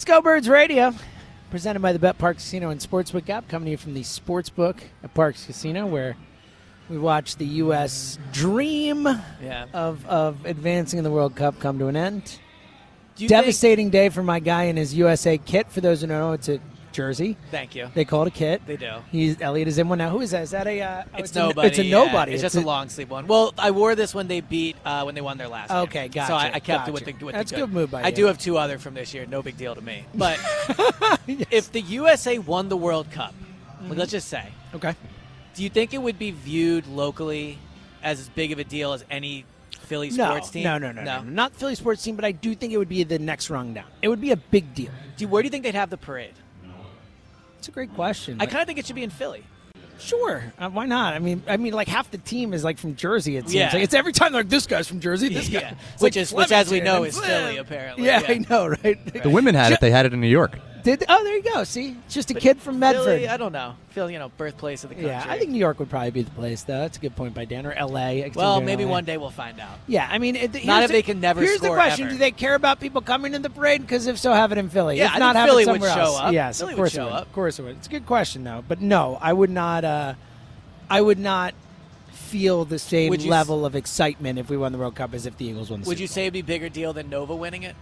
Let's go, Birds Radio. Presented by the Bet Parx Casino and Sportsbook app, coming to you from the Sportsbook at Parx Casino, where we watch the U.S. dream Yeah. of, of advancing in the World Cup come to an end. Devastating day for my guy in his USA kit. For those who don't know, it's a jersey. Thank you. They call it a kit. They do. He's Elliot is in one now. Who is that? Is that a? Uh, oh, It's, a, nobody. It's a yeah. nobody. It's just a long sleeve one. Well, I wore this when they beat uh, when they won their last. game. Okay, gotcha. So I, I kept it with the with That's the a good move by I you. do have two other from this year. No big deal to me. But if the USA won the World Cup, Mm-hmm. let's just say, Okay. do you think it would be viewed locally as as big of a deal as any Philly No, sports team? no, no, no, no, not Philly sports team, but I do think it would be the next rung down. It would be a big deal. Do, you, where do you think they'd have the parade? It's a great question. I kind of think it should be in Philly. Sure, uh, why not? I mean, I mean, like half the team is like from Jersey. It seems Yeah. like it's every time like this guy's from Jersey. This guy, Yeah. Which like is- which, as we know, is Philly, apparently. Yeah, Yeah. I know, right? The women had it. They had it in New York. Did oh, there you go. See, it's just a kid from Medford. Philly, I don't know. Philly, you know, birthplace of the country. yeah, I think New York would probably be the place, though. That's a good point by Dan or L.A. Well, maybe LA. one day we'll find out. Yeah, I mean, it, Not if the- they can never Here's the question: ever. Do they care about people coming to the parade? Because if so, have it in Philly. Yeah, if I not, have Philly it would somewhere show else. up. Yes, Philly of would course show it would. up. Of course it would. It's a good question though, but no, I would not. Uh, I would not feel the same you level of excitement if we won the World Cup as if the Eagles won the Would Super you say it'd be a bigger deal than Nova winning it?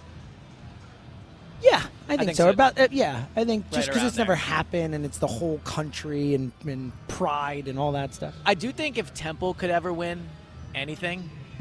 Yeah, I think, think so. so. About uh, yeah, I think just because it's never happened and it's the whole country and, and pride and all that stuff. I do think if Temple could ever win anything,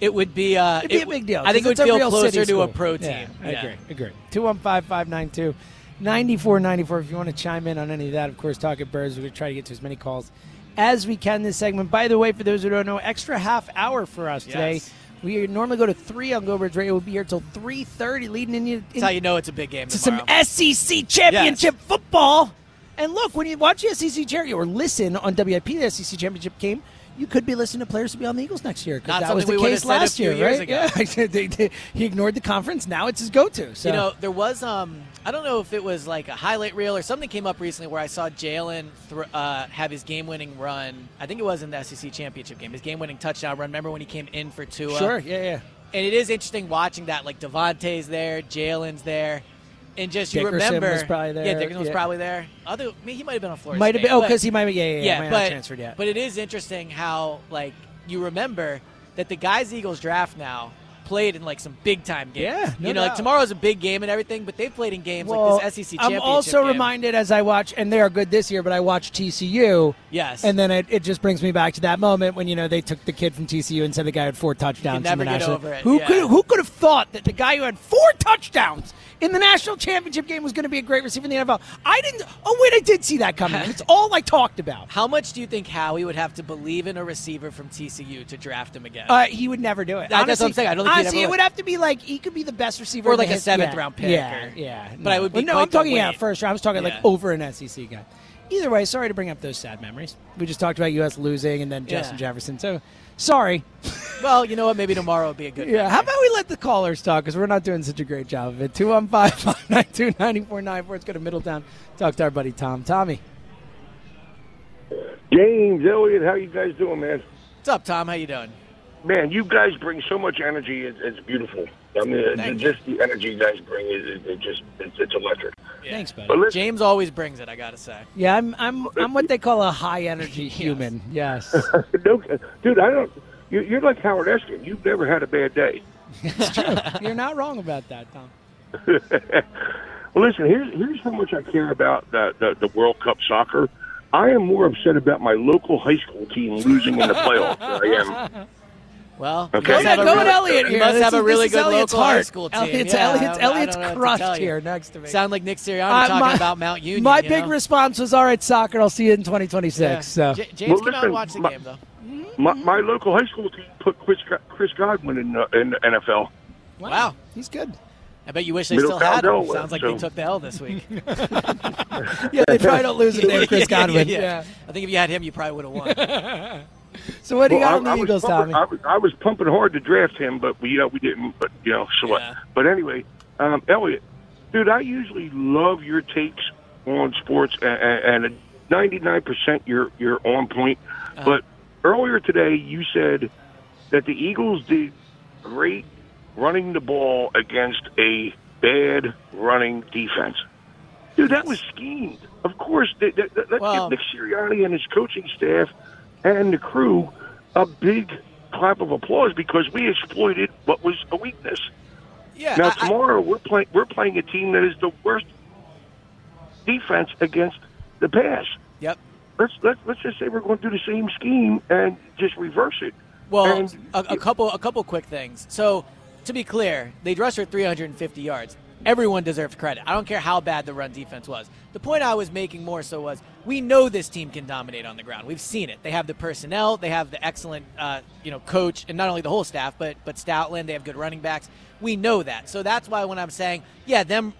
it would be. Uh, It'd be it a big deal. I think it would feel closer to a pro Yeah, team. I Yeah. agree. Agree. Two one five five nine two. 9494 if you want to chime in on any of that of course talk at birds we're going to try to get to as many calls as we can this segment by the way for those who don't know extra half hour for us today Yes. We normally go to 3 on go birds radio we'll be here till 3.30 leading in, you That's how you know it's a big game to some tomorrow. SEC championship football. And look, when you watch the SEC championship or listen on WIP the SEC championship game, you could be listening to players to be on the Eagles next year. 'cause Not that was the case last year, right? Yeah, they, they, he ignored the conference. Now it's his go-to. So You know, there was um, I don't know if it was like a highlight reel or something came up recently where I saw Jalen thr uh, have his game-winning run. I think it was in the SEC championship game. His game-winning touchdown run. Remember when he came in for Tua? sure, yeah, yeah. And it is interesting watching that. Like DeVonta's there, Jalen's there, and just you Dickerson remember. was probably there, Yeah, Dickerson was probably there. Other, I mean, he might have been on Florida. Might have been. Oh, because he might be. Yeah, yeah, yeah. yeah, might but transferred yet. but it is interesting how like you remember that the guys Eagles draft now played in like some big time games. Yeah, no you know, like doubt. tomorrow's a big game and everything, but they've played in games well, like this SEC Championship. I'm also game. reminded as I watch, and they are good this year, but I watch TCU. Yes, And then it, it just brings me back to that moment when you know they took the kid from TCU and said the guy had four touchdowns. in the national. Who yeah. could who could have thought that the guy who had four touchdowns in the national championship game was going to be a great receiver in the NFL? I didn't. Oh wait, I did see that coming. it's all I talked about. How much do you think Howie would have to believe in a receiver from TCU to draft him again? Uh, he would never do it. That- that's what I'm saying. I don't think honestly, it would. have to be like he could be the best receiver, Or like a seventh yeah, round pick Yeah, or- yeah. But I would be Well, no, I'm talking yeah first round. I was talking like over an SEC guy. Either way, sorry to bring up those sad memories. We just talked about U.S. losing and then Yeah. Justin Jefferson. So sorry. Well, you know what? Maybe tomorrow will be a good. Yeah, day. how about we let the callers talk because we're not doing such a great job of it. 215 592 9494. Let's go to Middletown. Talk to our buddy Tom. Tommy. James, Elliot, how you guys doing, man? What's up, Tom? How you doing? Man, you guys bring so much energy. It's, it's beautiful. I mean, it, Thank just the energy you guys bring is it, it just it's, it's electric. Thanks, buddy. But listen, James always brings it. I gotta say. Yeah, I'm I'm I'm what they call a high energy human. Yes. no, dude, I don't. You're, you're like Howard Eskin. You've never had a bad day. it's true. You're not wrong about that, Tom. Well, listen. Here's here's how much I care about the, the the World Cup soccer. I am more upset about my local high school team losing in the playoffs than I am. Well, Okay. you Go must have ahead, go really, with Elliot you here. must This have a really good Elliot's local high heart. school team. Elliot's, yeah, Elliot's, I don't- I Elliot's don't know what to crushed here next to me. Sound like Nick Sirianni Uh, talking my- about Mount Union. My you big know? response was, "All right, soccer. I'll see you in 2026." Yeah. So J- James, Well, come out and watch the my- game, though. My, my local high school team put Chris, Chris Godwin in uh, in the NFL. Wow. he's good. I bet you wish they still had him. Delaware, Sounds like so- they took the L this week. Yeah, they probably don't lose if they Chris Yeah, yeah, Godwin. yeah. Yeah. I think if you had him, you probably would have won. So what do you Well, got on I- I the was Eagles, pumping- Tommy? I was, I was pumping hard to draft him, but we, you know, we didn't. But you know, so what? Yeah. But anyway, um, Elliot, dude, I usually love your takes on sports, and, and ninety-nine percent you're you're on point. Uh-huh. But earlier today, you said that the Eagles did great running the ball against a bad running defense. Dude, that was schemed. Of course, they, they, they- let's Well- give Nick Sirianni and his coaching staff and the crew a big clap of applause because we exploited what was a weakness. Yeah. Now I- I- tomorrow we're playing we're playing a team that is the worst defense against the pass. yep. Let's let's let's just say we're going to do the same scheme and just reverse it. Well, And- a, a couple a couple quick things. So, to be clear, they rushed for 350 yards. Everyone deserves credit. I don't care how bad the run defense was. The point I was making more so was we know this team can dominate on the ground. We've seen it. They have the personnel. They have the excellent, uh, you know, coach, and not only the whole staff, but but Stoutland. They have good running backs. We know that. So that's why when I'm saying, yeah, them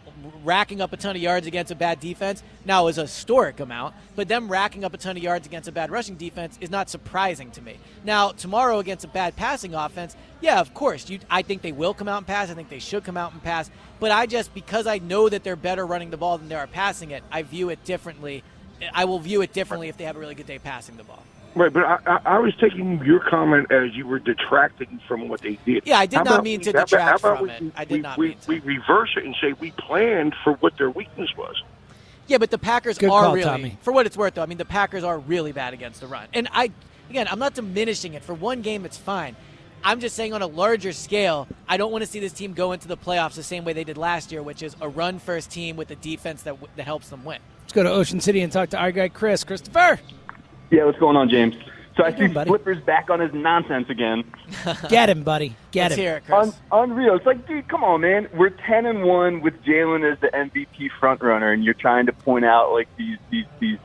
racking up a ton of yards against a bad defense now is a historic amount, but them racking up a ton of yards against a bad rushing defense is not surprising to me. Now, tomorrow against a bad passing offense, yeah, of course, you, I think they will come out and pass. I think they should come out and pass. But I just, because I know that they're better running the ball than they are passing it, I view it differently. I will view it differently if they have a really good day passing the ball. Right, but I, I, I was taking your comment as you were detracting from what they did. Yeah, I did How not mean we- to detract how about from we- it. I did we, not we, mean to. we reverse it and say we planned for what their weakness was. Yeah, but the Packers Good are call, really, Tommy. for what it's worth, though. I mean, the Packers are really bad against the run, and I, again, I'm not diminishing it. For one game, it's fine. I'm just saying on a larger scale, I don't want to see this team go into the playoffs the same way they did last year, which is a run-first team with a defense that that helps them win. Let's go to Ocean City and talk to our guy Chris. Christopher, Yeah, what's going on, James? So I you doing, see buddy? Flipper's back on his nonsense again. get him, buddy. Get Let's him. hear it, Chris. Un- unreal. It's like, dude, come on, man. We're ten and one with Jalen as the MVP front runner, and you're trying to point out like these these these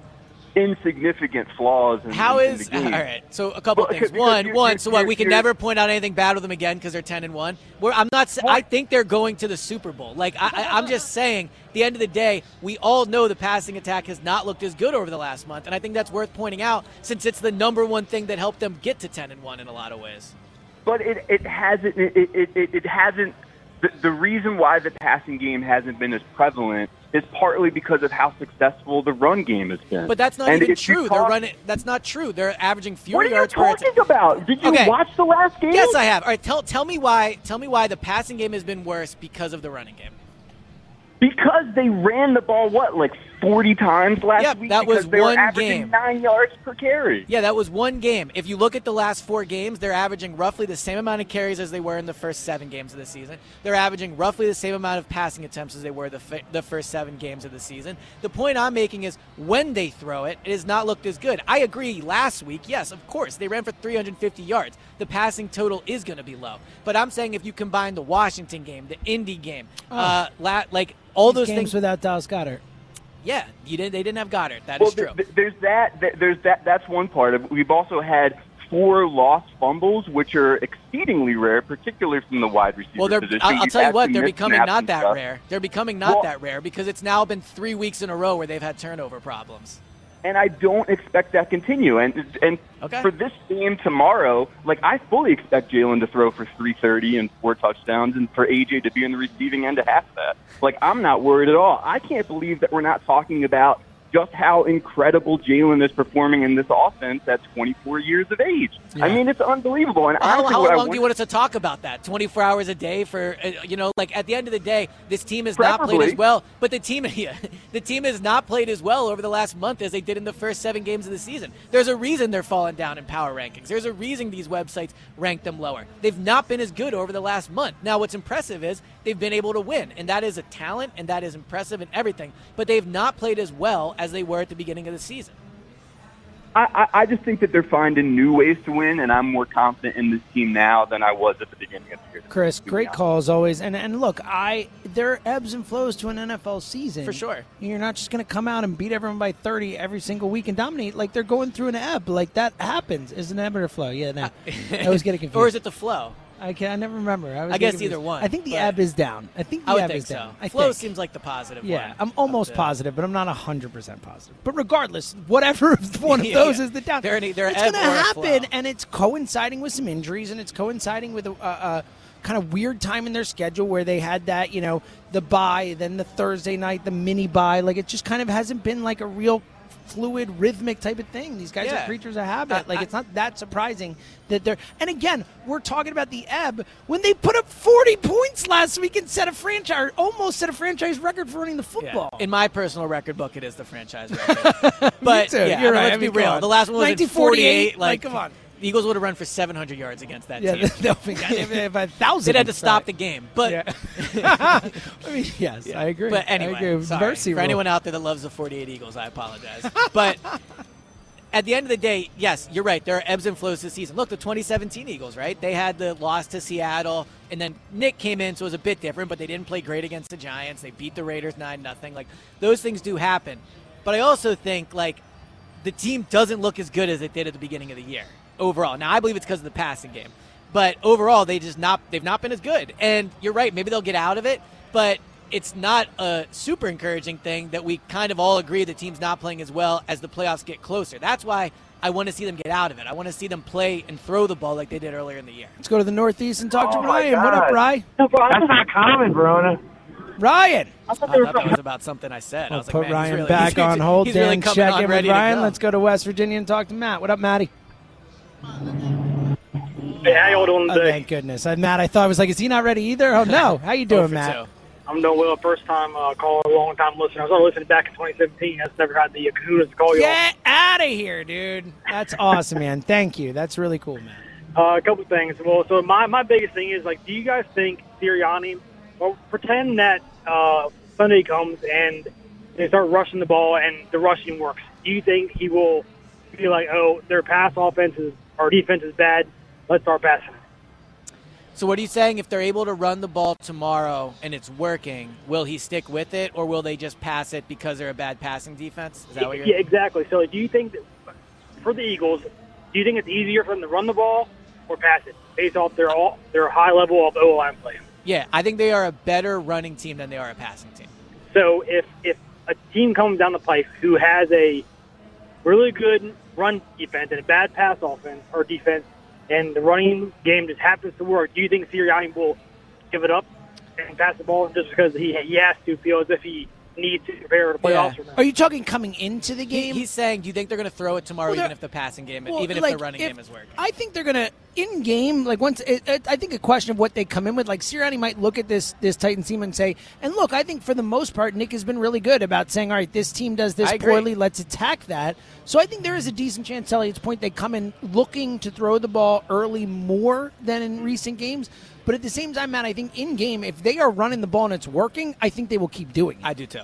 insignificant flaws. In, How in, in is the all right? So a couple Well, things. because One, one. you're- So what? We can never point out anything bad with them again because they're ten and one. We're, I'm not. sa- I think they're going to the Super Bowl. Like I, I, I'm just saying. At the end of the day, we all know the passing attack has not looked as good over the last month, and I think that's worth pointing out since it's the number one thing that helped them get to ten and one in a lot of ways. But it it hasn't it it, it, it hasn't. The, the reason why the passing game hasn't been as prevalent is partly because of how successful the run game has been. But that's not And even true. They're running. That's not true. They're averaging fewer What are you yards per talking about? Did you Okay. watch the last game? Yes, I have. All right, tell tell me why. Tell me why the passing game has been worse because of the running game. Because they ran the ball what like forty times last Yeah, week. that was because they one were averaging game. nine yards per carry. Yeah, that was one game. If you look at the last four games, they're averaging roughly the same amount of carries as they were in the first seven games of the season. They're averaging roughly the same amount of passing attempts as they were the, fi- the first seven games of the season. The point I'm making is when they throw it, it has not looked as good. I agree. Last week, yes, of course, they ran for 350 yards. The passing total is going to be low. But I'm saying if you combine the Washington game, the Indy game, uh, la- like all those games things, without Dallas Goedert. Yeah, you didn't. They didn't have Goedert. That is Well, true. th- th- there's that. th- There's that. That's one part of it. We've also had four lost fumbles, which are exceedingly rare, particularly from the wide receiver Well, position. I'll, I'll tell you what, they're becoming not that stuff. rare. They're becoming not Well- that rare because it's now been three weeks in a row where they've had turnover problems. And I don't expect that to continue. And and Okay. for this game tomorrow, like I fully expect Jalen to throw for 330 and four touchdowns, and for AJ to be in the receiving end of half that. Like I'm not worried at all. I can't believe that we're not talking about just how incredible Jalen is performing in this offense at 24 years of age. I mean, it's unbelievable. And How, honestly, how what I long do you want us to talk about that? 24 hours a day for, uh, you know, like at the end of the day, this team has not played as well, but the team, yeah, the team has not played as well over the last month as they did in the first seven games of the season. There's a reason they're falling down in power rankings. There's a reason these websites rank them lower. They've not been as good over the last month. Now, what's impressive is they've been able to win, and that is a talent, and that is impressive and everything, but they've not played as well as they were at the beginning of the season. I, I I just think that they're finding new ways to win, and I'm more confident in this team now than I was at the beginning of the year. Chris, great honest. call as always. And and look, I there are ebbs and flows to an NFL season For sure. You're not just going to come out and beat everyone by 30 every single week and dominate. Like they're going through an ebb. Like that happens. Is an ebb or a flow? Yeah, no. I always get it confused. or is it the flow? I can I never remember. I, I guess either one, I think the ebb is down. I think the I think is so. down. I Flow think. seems like the positive Yeah. I'm almost positive, but I'm not 100% positive. But regardless, whatever one of those yeah. is the down. They're an- they're it's going to happen, and it's coinciding with some injuries, and it's coinciding with a, a, a kind of weird time in their schedule where they had that, you know, the bye, then the Thursday night, the mini bye. Like it just kind of hasn't been like a real fluid rhythmic type of thing these guys Yeah. are creatures of habit I- like I- it's not that surprising that they're and again we're talking about the ebb when they put up 40 points last week and set a franchise almost set a franchise record for running the Yeah. football In my personal record book, it is the franchise record. but too. yeah, You're right. Let's I be mean, come real. The last one was 1948, 48. like, Like, come on. The Eagles would have run for 700 yards against that yeah team. they've have a thousand They'd had to stop the game. But yeah. I mean, yes I agree but anyway, I agree. sorry. Mercy for rule. anyone out there that loves the 48 Eagles, I apologize. but at the end of the day, yes, you're right. There are ebbs and flows this season. Look, the 2017 Eagles, right? They had the loss to Seattle, and then Nick came in, so it was a bit different. But they didn't play great against the Giants. They beat the Raiders nine nothing. Like those things do happen. But I also think like the team doesn't look as good as it did at the beginning of the year overall. Now I believe it's because of the passing game, but overall they just not they've not been as good. And you're right, maybe they'll get out of it, but it's not a super encouraging thing that we kind of all agree the team's not playing as well as the playoffs get closer. That's why I want to see them get out of it. I want to see them play and throw the ball like they did earlier in the year. let's go to the Northeast and talk to Oh, my Ryan what up God. Ryan That's not common, Verona. Ryan I thought that was about something I said. I I'll was like, put man, he's Ryan really- back he's- on hold. He's Dan, really coming check on in with to Ryan. go. Let's go to West Virginia and talk to Matt. What up, Matty? Hey, how y'all doing Oh, thank goodness. Uh, Matt, I thought I was like, is he not ready either? Oh no, how you Oh doing, Matt? two. I'm doing well. First time uh, caller, long time listener. I was only listening back in 2017. I just never had the kahunas to call you. Get out of here, dude. That's awesome, man. Thank you. That's really cool, man. Uh, a couple things. Well, so my, my biggest thing is like, do you guys think Sirianni? Well, pretend that uh, Sunday comes and they start rushing the ball and the rushing works. Do you think he will be like, oh, their pass offense is our defense is bad. Let's start passing. So what are you saying? If they're able to run the ball tomorrow and it's working, will he stick with it, or will they just pass it because they're a bad passing defense? Is that what you're? Saying? Yeah, exactly. So, do you think that for the Eagles, do you think it's easier for them to run the ball or pass it based off their all, their high level of O line play? Yeah, I think they are a better running team than they are a passing team. So, if if a team comes down the pipe who has a really good run defense and a bad pass offense or defense, and the running game just happens to work, do you think Sirianni will give it up and pass the ball just because he he has to feel as if he needs to prepare for the Yeah. playoffs? Or not? Are you talking coming into the He, game? he's saying, do you think they're going to throw it tomorrow, Well, even if the passing game, Well, even if like, the running game is working? I think they're gonna in game like once. It, it, I think a question of what they come in with. Like Sirianni might look at this this Titans team and say, and look, I think for the most part, Nick has been really good about saying, all right, this team does this poorly. Let's attack that. So I think there is a decent chance. to Elliott's point, they come in looking to throw the ball early more than in recent games. But at the same time, Matt, I think in game, if they are running the ball and it's working, I think they will keep doing it. I do too.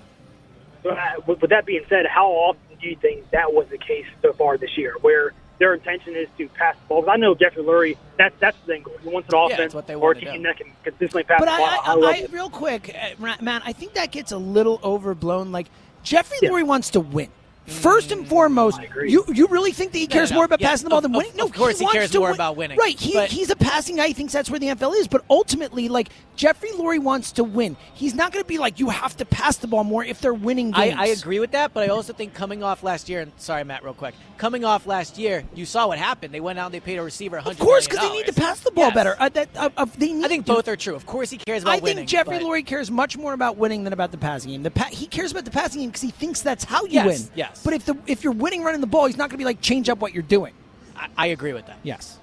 So, uh, with, with that being said, how often do you think that was the case so far this year, where their intention is to pass the ball? 'Cause I know Jeffrey Lurie, that's that's the thing. He wants an Yeah, offense that's what they or a to team do. that can consistently pass But the ball. I, at a high I, I, real quick, uh, Matt, I think that gets a little overblown. Like Jeffrey Yeah. Lurie wants to win. First and foremost, you you really think that he cares no. more about Yeah, passing the ball of- than winning? No, of course he wants cares more win- about winning. Right, he, But- he's a passing guy. He thinks that's where the NFL is. But ultimately, like Jeffrey Lurie wants to win. He's not going to be like you have to pass the ball more if they're winning I, games. I agree with that, but I also think coming off last year, and sorry, Matt, real quick, coming off last year, you saw what happened. They went out and they paid a receiver $100 Of course, because they need to pass the ball Yes. better. Uh, that, uh, uh, they need I think both are true. Of course, he cares about I winning. think Jeffrey but- Lurie cares much more about winning than about the passing game. The pa- he cares about the passing game because he thinks that's how you Yes, win. Yes. But if the if you're winning running the ball, he's not going to be like change up what you're doing. I, I agree with that. Yes.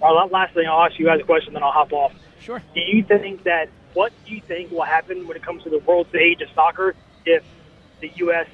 All right, last thing, I'll ask you guys a question, then I'll hop off. Sure. Do you think that what do you think will happen when it comes to the world stage of soccer if the U.S.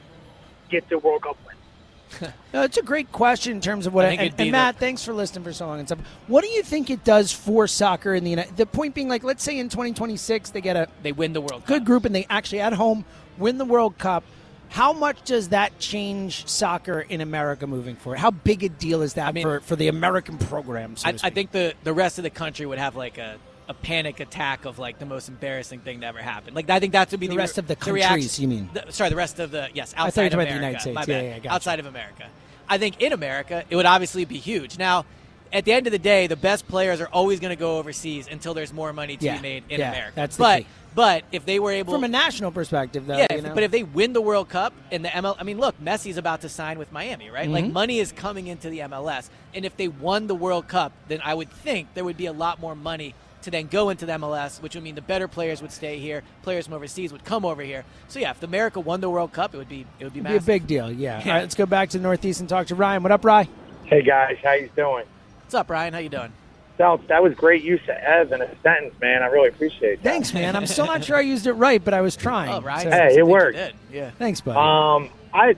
gets a World Cup win? No, it's a great question in terms of what. I think and, it'd and the- Matt, thanks for listening for so long and stuff. What do you think it does for soccer in the United? The point being, like, let's say in 2026 they get a They win the World good Cup. group and they actually at home win the World Cup. How much does that change soccer in America moving forward? How big a deal is that I mean- for, for the American program? So I, I think the, the rest of the country would have like a, a panic attack of like the most embarrassing thing to ever happen. Like I think that would be The the, rest of the reaction- countries, you mean? the- sorry, the rest of the yes, outside I thought you were of talking about America. the United States. My Yeah, bad. yeah, gotcha. Outside of America, I think in America it would obviously be huge. Now, at the end of the day, the best players are always going to go overseas until there's more money to Yeah, be made in yeah, America. that's the but key. but if they were able from a national perspective, though. yeah, you know? but if they win the World Cup and the ML, I mean, look, Messi's about to sign with Miami, right? Mm-hmm. Like money is coming into the MLS, and if they won the World Cup, then I would think there would be a lot more money to then go into the MLS, which would mean the better players would stay here, players from overseas would come over here. So yeah, if America won the World Cup, it would be it would be It'd be a big deal, yeah. Yeah. All right, let's go back to the Northeast and talk to Ryan. What up, Ryan? Hey guys, how you doing? What's up, Ryan? How you doing? So that was great use of "as" in a sentence, man. I really appreciate that. Thanks, man. I'm still not sure I used it right, but I was trying. Oh, Ryan, So- Hey, it worked. Yeah. Thanks, buddy. Um, I,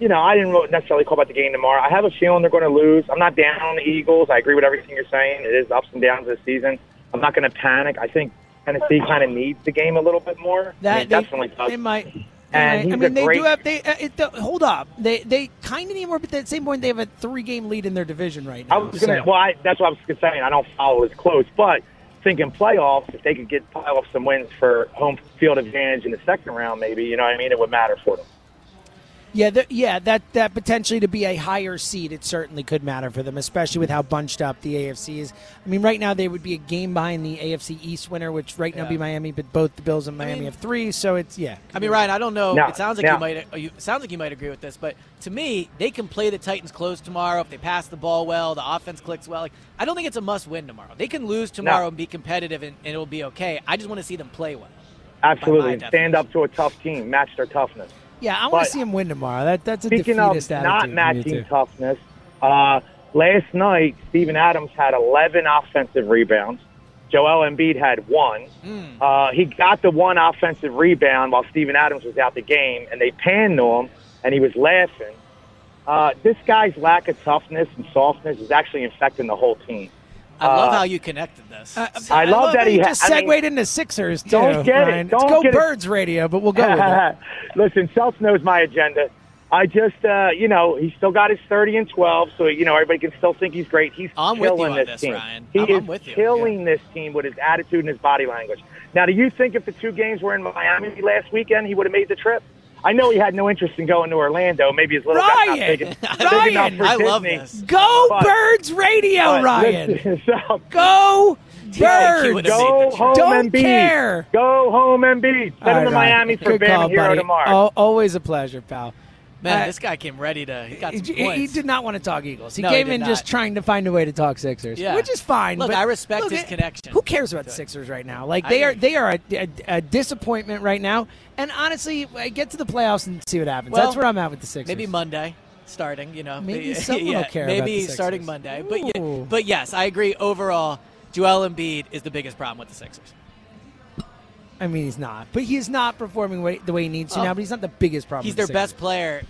you know, I didn't necessarily call about the game tomorrow. I have a feeling they're going to lose. I'm not down on the Eagles. I agree with everything you're saying. It is ups and downs this season. I'm not going to panic. I think Tennessee kind of needs the game a little bit more. that I mean, they, definitely does. they might. Might- he's mean, they great- do have. They uh, it, the, hold up. They they kind of need more, but at the same point, they have a three-game lead in their division right now. I was gonna. so- Well, I, that's what I was saying. I don't follow as close, but thinking playoffs, if they could get pile up some wins for home field advantage in the second round, maybe you know what I mean. It would matter for them. Yeah, the, yeah, that that potentially to be a higher seed, it certainly could matter for them, especially with how bunched up the AFC is. I mean, right now they would be a game behind the AFC East winner, which right now Yeah. be Miami, but both the Bills and Miami mean- have three, so it's yeah. I mean, Ryan, I don't know. Now- it sounds like now- you might. uh, You, it sounds like you might agree with this, but to me, they can play the Titans close tomorrow if they pass the ball well, the offense clicks well. Like, I don't think it's a must-win tomorrow. They can lose tomorrow No. and be competitive, and, and it'll be okay. I just want to see them play well. Absolutely, By stand up to a tough team, match their toughness. Yeah, I want to see him win tomorrow. That that's a Speaking of not matching toughness, uh, last night Steven Adams had 11 offensive rebounds. Joel Embiid had one. Hmm. Uh, he got the one offensive rebound while Steven Adams was out the game, and they panned to him, and he was laughing. Uh, this guy's lack of toughness and softness is actually infecting the whole team. I love Uh, how you connected this. Uh, I love that he you ha- just I segued mean- into Sixers too. Don't get it. Don't Let's go get it. Birds Radio, but we'll go with it. Listen, Self knows my agenda. I just, uh, you know, he's still got his 30 and 12, so, you know, everybody can still think he's great. He's I'm with you killing on this, this, team. Ryan. He I'm- is I'm with you, killing this team with his attitude and his body language. Now, do you think if the two games were in Miami last weekend, he would have made the trip? I know he had no interest in going to Orlando. Maybe his little Ryan! big, big Ryan! for I love Disney. this. Go But- Birds Radio, But Ryan. so- Go Birds. Go home Don't and beat. care. Go home and beat. Send All him to right. Miami for Good Bam call, Herro buddy. tomorrow. Al- always a pleasure, pal. Man, Uh, this guy came ready to. He got He, he- he did not want to talk Eagles. He No, came did in not. just trying to find a way to talk Sixers, Yeah. which is fine. Look, but I respect look, his it- connection. Who cares about the. Sixers right now? Like I they are, agree. they are a, a, a disappointment right now. And honestly, I get to the playoffs and see what happens. Well, That's where I'm at with the Sixers. Maybe Monday starting, you know. Maybe Yeah, someone will care Maybe about the Sixers. starting Monday. But, Ooh. yeah, but yes, I agree. Overall, Joel Embiid is the biggest problem with the Sixers. I mean, he's not, but he's not performing way, the way he needs to Oh. now. But he's not the biggest problem. He's their the best player.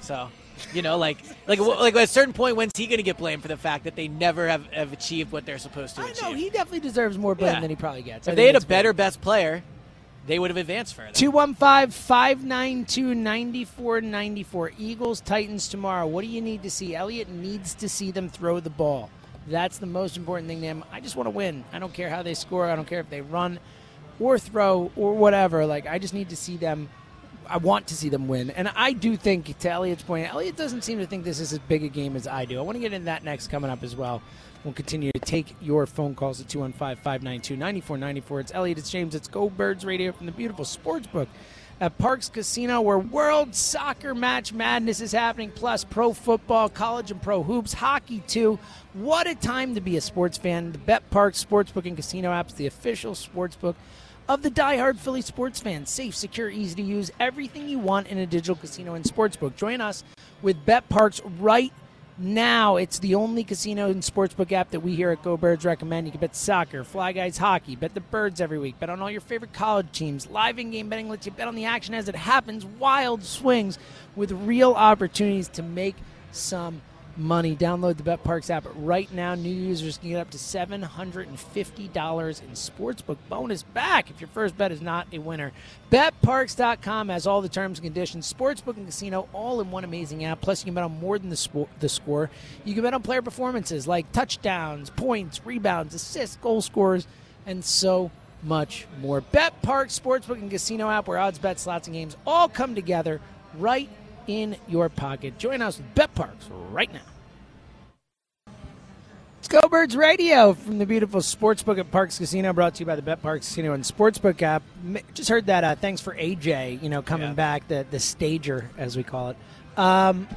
So, you know, like, like, like at a certain point, when's he going to get blamed for the fact that they never have, have achieved what they're supposed to I achieve? know he definitely deserves more blame Yeah. than he probably gets. if they had a fair. better best player, they would have advanced further. 215 592 9494. Eagles, Titans tomorrow. What do you need to see? Elliott needs to see them throw the ball. That's the most important thing to him. I just want to win. I don't care how they score. I don't care if they run or throw or whatever. Like, I just need to see them I want to see them win, and I do think to Elliot's point, Elliot doesn't seem to think this is as big a game as I do. I want to get into that next coming up as well. We'll continue to take your phone calls at 215-592-9494. It's Elliot, it's James, it's Go Birds Radio from the beautiful sports book at Parx Casino, where World Soccer Match Madness is happening, plus pro football, college and pro hoops, hockey too. What a time to be a sports fan. The Bet Parx Sportsbook and Casino apps, the official sportsbook of the die-hard Philly sports fans. Safe, secure, easy to use, everything you want in a digital casino and sportsbook. Join us with Bet Parx right now. It's the only casino and sportsbook app that we here at Go Birds recommend. You can bet soccer, Fly Guys hockey, bet the birds every week, bet on all your favorite college teams. Live in-game betting lets you bet on the action as it happens. Wild swings with real opportunities to make some money. Download the Bet Parx app right now. New users can get up to $750 in sportsbook bonus back if your first bet is not a winner. BetParx.com has all the terms and conditions. Sportsbook and casino all in one amazing app. Plus, you can bet on more than the, the score. You can bet on player performances like touchdowns, points, rebounds, assists, goal scores, and so much more. Bet Parx Sportsbook and Casino app where odds, bets, slots, and games all come together right in your pocket. Join us with Bet Parx right now. It's Go Birds Radio from the beautiful Sportsbook at Parx Casino, brought to you by the Bet Parx Casino and Sportsbook app. Just heard that. Uh, thanks for AJ, you know, coming Yeah. back, the the stager as we call it. Um,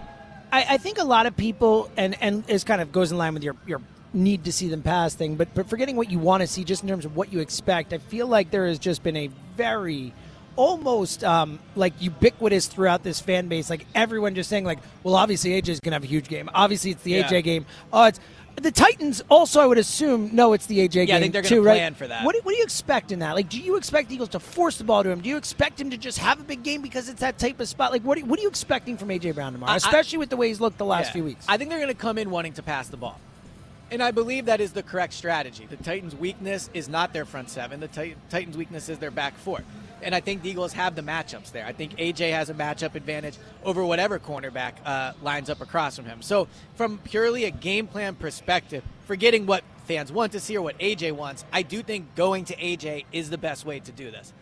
I, I think a lot of people, and and this kind of goes in line with your your need to see them pass thing, but but forgetting what you want to see, just in terms of what you expect. I feel like there has just been a very almost um, like ubiquitous throughout this fan base. Like everyone just saying, like, well, obviously AJ's gonna have a huge game. Obviously, it's the Yeah. AJ game. Oh, it's the Titans. Also, I would assume no, it's the AJ game. Yeah, I think they're too, gonna right? plan for that. What do, what do you expect in that? Like, do you expect the Eagles to force the ball to him? Do you expect him to just have a big game because it's that type of spot? Like, what, do- what are you expecting from AJ Brown tomorrow, I- I- especially with the way he's looked the last Yeah. few weeks? I think they're going to come in wanting to pass the ball. And I believe that is the correct strategy. The Titans' weakness is not their front seven. The Tit- Titans' weakness is their back four. And I think the Eagles have the matchups there. I think AJ has a matchup advantage over whatever cornerback uh, lines up across from him. So, from purely a game plan perspective, forgetting what fans want to see or what AJ wants, I do think going to AJ is the best way to do this.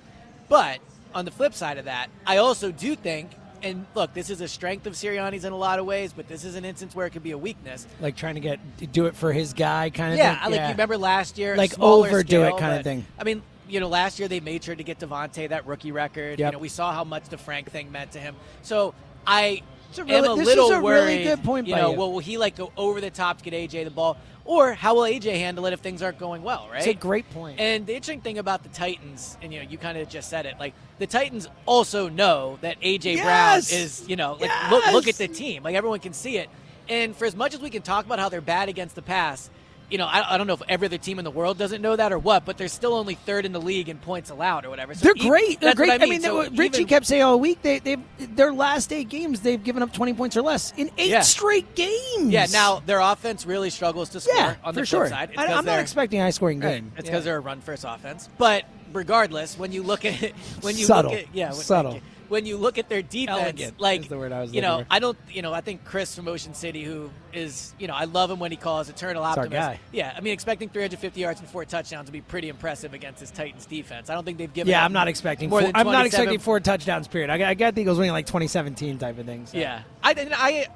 But on the flip side of that, I also do think, and look, this is a strength of Sirianni's in a lot of ways, but this is an instance where it could be a weakness. like trying to get do it for his guy, kind of Yeah, thing. I like you remember last year, Like overdo it scale, kinda thing. I mean, you know, last year they made sure to get DeVonta that rookie record. You know, we saw how much the Frank thing meant to him. So I am really- a little a really worried. good point You know, you. well, will he like go over the top to get AJ the ball, or how will AJ handle it if things aren't going well? Right. It's a great point. And the interesting thing about the Titans, and you know, you kind of just said it, like the Titans also know that AJ Yes! Brown is, you know, like look look at the team, like everyone can see it. And for as much as we can talk about how they're bad against the pass, you know, I, I don't know if every other team in the world doesn't know that or what, but they're still only third in the league in points allowed or whatever. So They're e- great. They're great. I mean. that- So Richie even- kept saying all week they they their last eight games they've given up twenty points or less in eight Yeah. straight games. Yeah, now their offense really struggles to score yeah, on the sure. side. It's I'm not expecting a high scoring Right. game. It's Yeah. because they're a run first offense. But regardless, when you look at it, when you Subtle. look at yeah, Subtle. When you look at their defense, Elegant like the word I was you know, for. I don't, you know, I think Chris from Ocean City, who is, you know, I love him when he calls eternal It's optimist. guy. Yeah, I mean, expecting 350 yards and four touchdowns would be pretty impressive against this Titans defense. I don't think they've given. Yeah, I'm not expecting. more Four, than I'm not expecting four touchdowns. Period. I got, I got the Eagles winning like 2017 type of things. so. Yeah, I, I,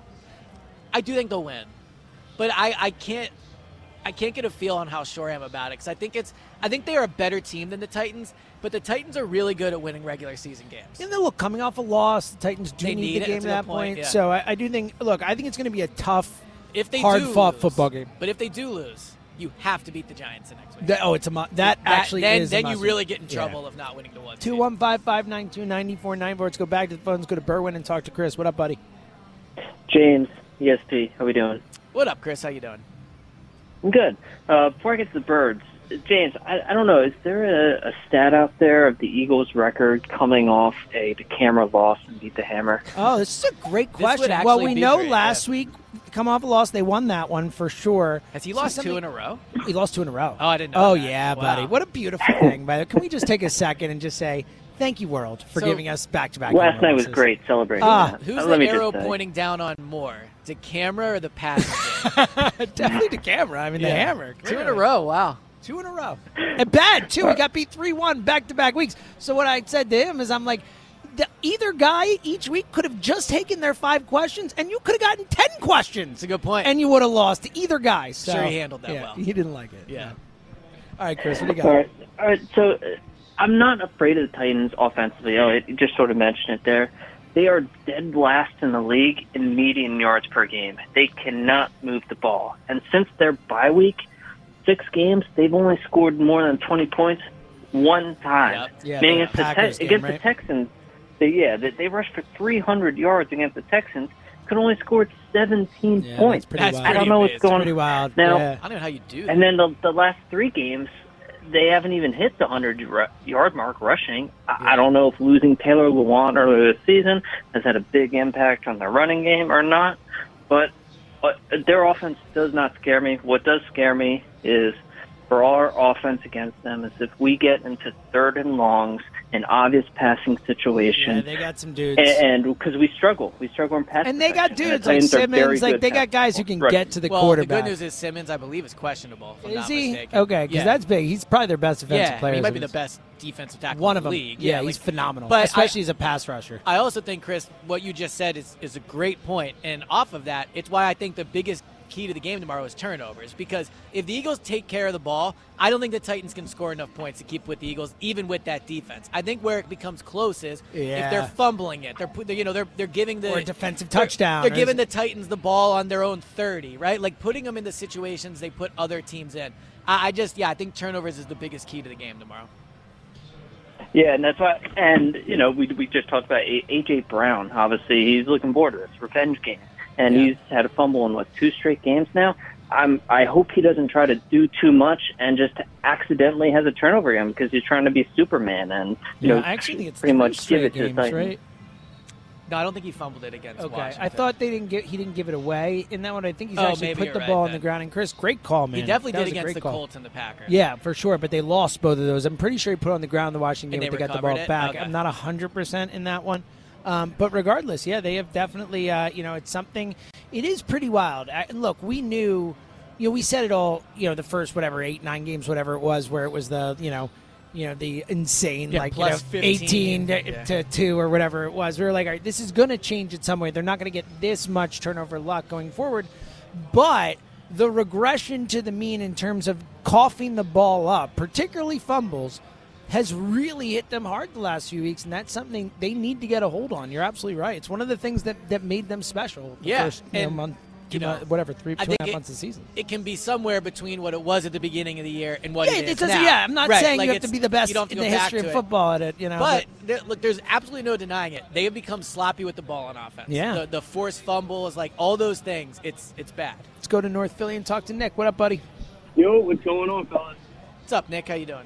I do think they'll win, but I, I can't, I can't get a feel on how sure I am about it because I think it's, I think they are a better team than the Titans, but the Titans are really good at winning regular season games. And then look, coming off a loss, the Titans do They need, need the game at that good point, point. yeah. So I, I do think. Look, I think it's going to be a tough, If they hard do fought lose- football game. but if they do lose, you have to beat the Giants the next week. That, oh, it's a mu- that, actually then, is. a then you really get in Yeah. trouble of not winning the one. Two one five five nine two ninety four nine four. Let's go back to the phones. Go to Berwyn and talk to Chris. What up, buddy? James, ESP, how we doing? What up, Chris? How you doing? I'm good. Uh, before I get to the birds, James, I, I don't know. Is there a, a stat out there of the Eagles' record coming off a the camera loss and beat the hammer? Oh, this is a great question. Well, we know great, last yeah. week, come off a loss, they won that one for sure. Has he So lost two in a row? He lost two in a row. Oh, I didn't know Oh that. yeah, Wow. buddy. What a beautiful thing. By the way, can we just take a second and just say thank you, world, for So- giving us back to back. Last night was great celebrating. Ah, that. Who's the let me arrow pointing down on more, the camera or the passenger? Definitely the camera. I mean, the Yeah. hammer. two in a row. Wow. Two in a row. And bad, too. He got beat 3 1 back to back weeks. So, what I said to him is, I'm like, the, either guy each week could have just taken their five questions, and you could have gotten ten questions. It's a good point. and you would have lost to either guy. So, Sure he handled that yeah, well. He didn't like it. Yeah. All right, Chris, what do you got? All right. All right. So uh, I'm not afraid of the Titans offensively. Oh, it, you just sort of mentioned it there. They are dead last in the league in median yards per game. They cannot move the ball. And since their bye week, six games, they've only scored more than 20 points one time. Yep. Yeah, Meaning the against, the, Te- game, against right? the Texans, they, yeah, they, they rushed for 300 yards against the Texans. Could only score 17 Yeah, points. that's pretty That's wild. I don't know what's It's going Pretty wild. Now, yeah. I don't know how you do that. and then the, the last three games, they haven't even hit the 100 yard mark rushing. I, I don't know if losing Taylor Lewan earlier this season has had a big impact on their running game or not, but, but their offense does not scare me. What does scare me is for our offense against them is if we get into third and longs, an obvious passing situation. Yeah, situation. they got some dudes. and because we struggle, we struggle in pass. And they got dudes The like Titans are very Simmons. Like they got guys who can rushing. get to the well, quarterback. the good news is Simmons, I believe, is questionable. If I'm is not he mistaken. okay? Because Yeah. that's big. He's probably their best defensive yeah, player. he might be the best defensive tackle One in of the them. league. Yeah, like- he's phenomenal. But especially I- as a pass rusher. I also think, Chris, what you just said is, is a great point. And off of that, it's why I think the biggest key to the game tomorrow is turnovers. Because if the Eagles take care of the ball, I don't think the Titans can score enough points to keep with the Eagles, even with that defense. I think where it becomes close is if they're fumbling it. They're, they're you know they're they're giving the Or a defensive they're- touchdown, They're giving the Titans the ball on their own thirty, right? Like putting them in the situations they put other teams in. I, I just yeah, I think turnovers is the biggest key to the game tomorrow. Yeah, and that's why. And you know, we we just talked about AJ Brown. Obviously, he's looking forward to this revenge game, and Yeah. he's had a fumble in what two straight games now. I'm. I hope he doesn't try to do too much and just accidentally has a turnover game because he's trying to be Superman and you Yeah, know I actually it's pretty much give straight it to games, Titans. right? No, I don't think he fumbled it against Okay, Washington. I thought they didn't get. He didn't give it away in that one. I think he's Oh, actually put the right ball on the ground. And Chris, great call, man. he definitely That did against the call. Colts and the Packers. Yeah, for sure. But they lost both of those. I'm pretty sure he put it on the ground the Washington And game. they They got the ball it? back. Okay. I'm not 100 percent in that one. Um, but regardless, yeah, they have definitely. Uh, you know, it's something. It is pretty wild. I, look, we knew. You know, we said it all. You know, the first whatever eight, nine games, whatever it was, where it was the you know. You know the insane Yeah, like plus you know, 15, eighteen to, yeah. to two or whatever it was. We were like, all right, this is going to change in some way. They're not going to get this much turnover luck going forward, but the regression to the mean in terms of coughing the ball up, particularly fumbles, has really hit them hard the last few weeks, and that's something they need to get a hold on. You're absolutely right. It's one of the things that, that made them special. The Yeah, first, you know, and, month, you know, month- whatever, three, I two and a half it- months of the season. it can be somewhere between what it was at the beginning of the year and what Yeah, it it is doesn't- now. yeah, I'm not Right, saying like you have to be the best you don't have in the history of football at it, you know. But there, look, there's absolutely no denying it. They have become sloppy with the ball on offense. Yeah. the, the forced fumbles, like all those things. It's it's bad. let's go to North Philly and talk to Nick. What up, buddy? Yo, what's going on, fellas? What's up, Nick? How you doing?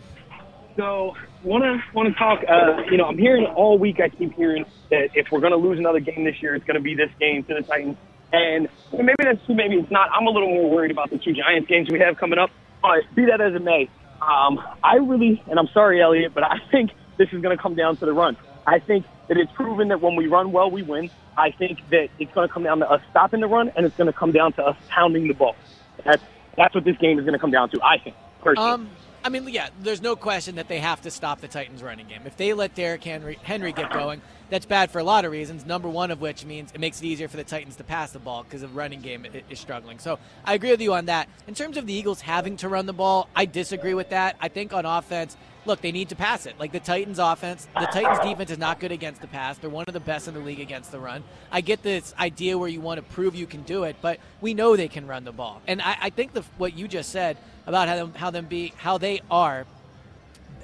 So, want to want to talk. Uh, you know, I'm hearing all week. I keep hearing that if we're going to lose another game this year, it's going to be this game to the Titans. And maybe that's true. Maybe it's not. I'm a little more worried about the two Giants games we have coming up. But be that as it may, um, I really, and I'm sorry, Elliot, but I think this is going to come down to the run. I think that it's proven that when we run well, we win. I think that it's going to come down to us stopping the run, and it's going to come down to us pounding the ball. That's that's what this game is going to come down to. I think personally. Um, I mean, yeah, there's no question that they have to stop the Titans' running game. If they let Derrick Henry, Henry get going, that's bad for a lot of reasons. Number one of which means it makes it easier for the Titans to pass the ball because the running game is struggling. So I agree with you on that. In terms of the Eagles having to run the ball, I disagree with that. I think on offense, look, they need to pass it. Like the Titans' offense, the Titans' defense is not good against the pass. They're one of the best in the league against the run. I get this idea where you want to prove you can do it, but we know they can run the ball. And I, I think the, what you just said about how them, how them be how they are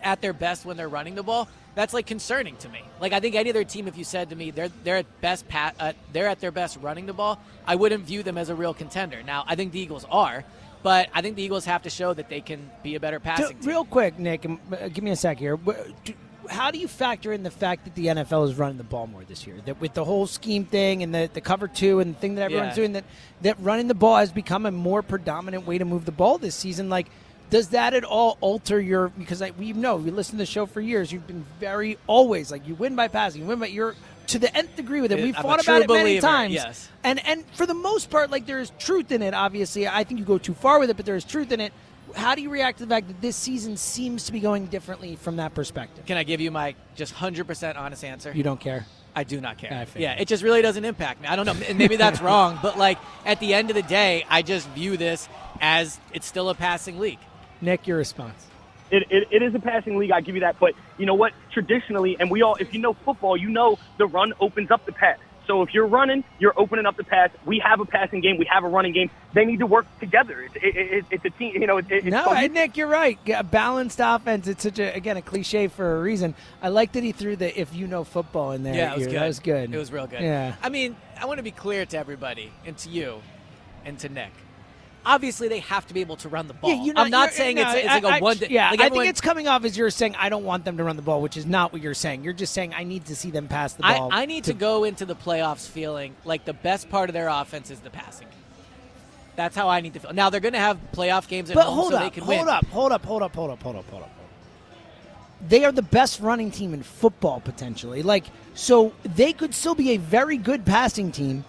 at their best when they're running the ball, that's like concerning to me. Like I think any other team, if you said to me they're they're at best pat, uh, they're at their best running the ball, I wouldn't view them as a real contender. Now I think the Eagles are, but I think the Eagles have to show that they can be a better passing team. Real quick, Nick, uh, give me a sec here. Do- How do you factor in the fact that the NFL is running the ball more this year? That with the whole scheme thing and the, the cover two and the thing that everyone's Yeah. doing, that that running the ball has become a more predominant way to move the ball this season. Like, does that at all alter your? Because I, we know we listen to the show for years. You've been very always like you win by passing, you win by you're to the nth degree with it. We've fought true about it many believer, times. yes. And and for the most part, like there is truth in it. Obviously, I think you go too far with it, but there is truth in it. how do you react to the fact that this season seems to be going differently from that perspective? Can I give you my just 100% honest answer? You don't care. I do not care. Yeah, it just really doesn't impact me. I don't know. and Maybe that's wrong, but like at the end of the day, I just view this as it's still a passing league. Nick, your response. It, it, it is a passing league. I give you that. But you know what? Traditionally, and we all, if you know football, you know the run opens up the pass. So if you're running, you're opening up the pass. We have a passing game. We have a running game. They need to work together. It's, it, it, it's a team. You know, it, it's No, fun. hey, Nick, you're right. Yeah, balanced offense. It's such a again a cliche for a reason. I like that he threw the "if you know football" in there. Yeah, it was good. That was good. It was real good. Yeah. I mean, I want to be clear to everybody and to you and to Nick. Obviously, they have to be able to run the ball. Yeah, not, I'm not saying no, it's, it's like a I- I- one. Yeah, like I think it's coming off as you're saying I don't want them to run the ball, which is not what you're saying. You're just saying I need to see them pass the ball. I need to go into the playoffs feeling like the best part of their offense is the passing. That's how I need to feel. Now they're going to have playoff games at But home, hold so up, they can win. hold win. up, hold up, hold up, hold up, hold up, hold up. They are the best running team in football potentially. Like so, they could still be a very good passing team.